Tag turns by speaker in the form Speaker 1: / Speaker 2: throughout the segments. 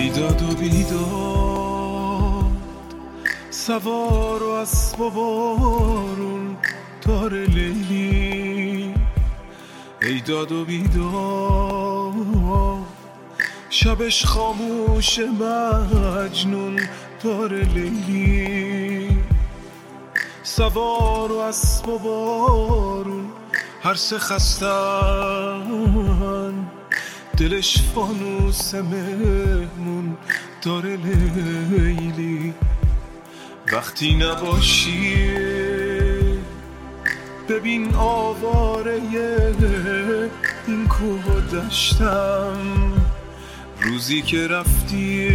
Speaker 1: بیداد و بیداد. سوار و اسب بارون دار لیلی. ایداد و بیداد. شبش خاموش مجنون دار لیلی. سوار و اسب بارون هر سه خستن. دلش فانوس مهمون داره لیلی. وقتی نباشی ببین آواره این کوه دشتم روزی که رفتی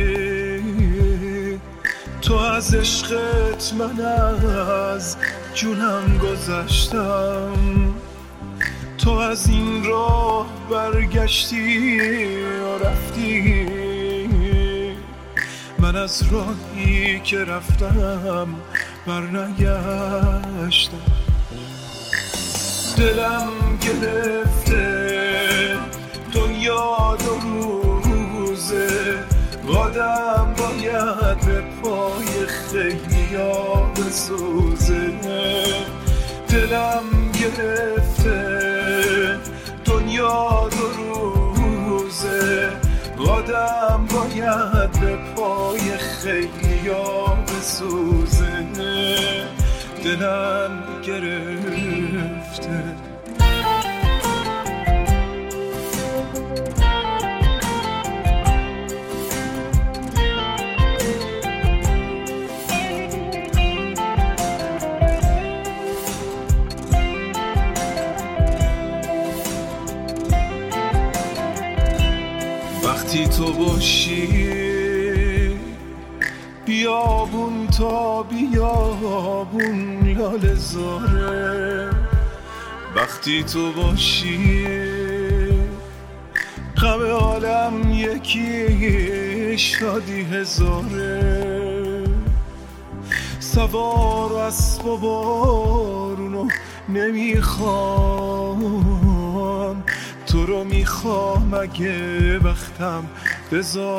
Speaker 1: تو از عشقت من از جونم گذشتم. تو از این راه برگشتی و رفتی؟ من از راهی که رفتم برنگشتم. دلم گرفته دنیا دو روزه. آدم باید به پای خیلی بسوزه دلم گرفته دنیا دو روزه. آدم باید به پای خیلی ها بسوزه. دلم گرفته. وقتی تو باشی بیابون تا بیابون لاله زاره. وقتی تو باشی غم عالم یکی شادی هزاره. سوار اسب و بارونو نمی‌خوام. رو می‌خوام اگه وقتم بذاره.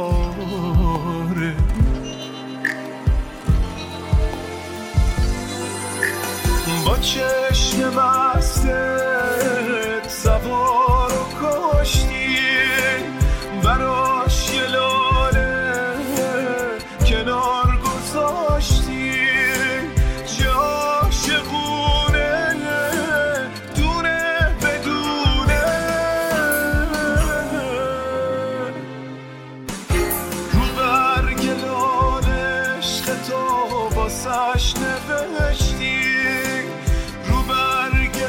Speaker 1: با چشم مستت واسش نوشتی رو برگ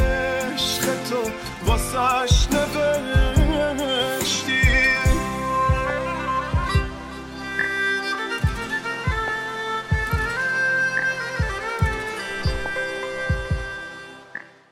Speaker 1: عشق تو واسش نوشتی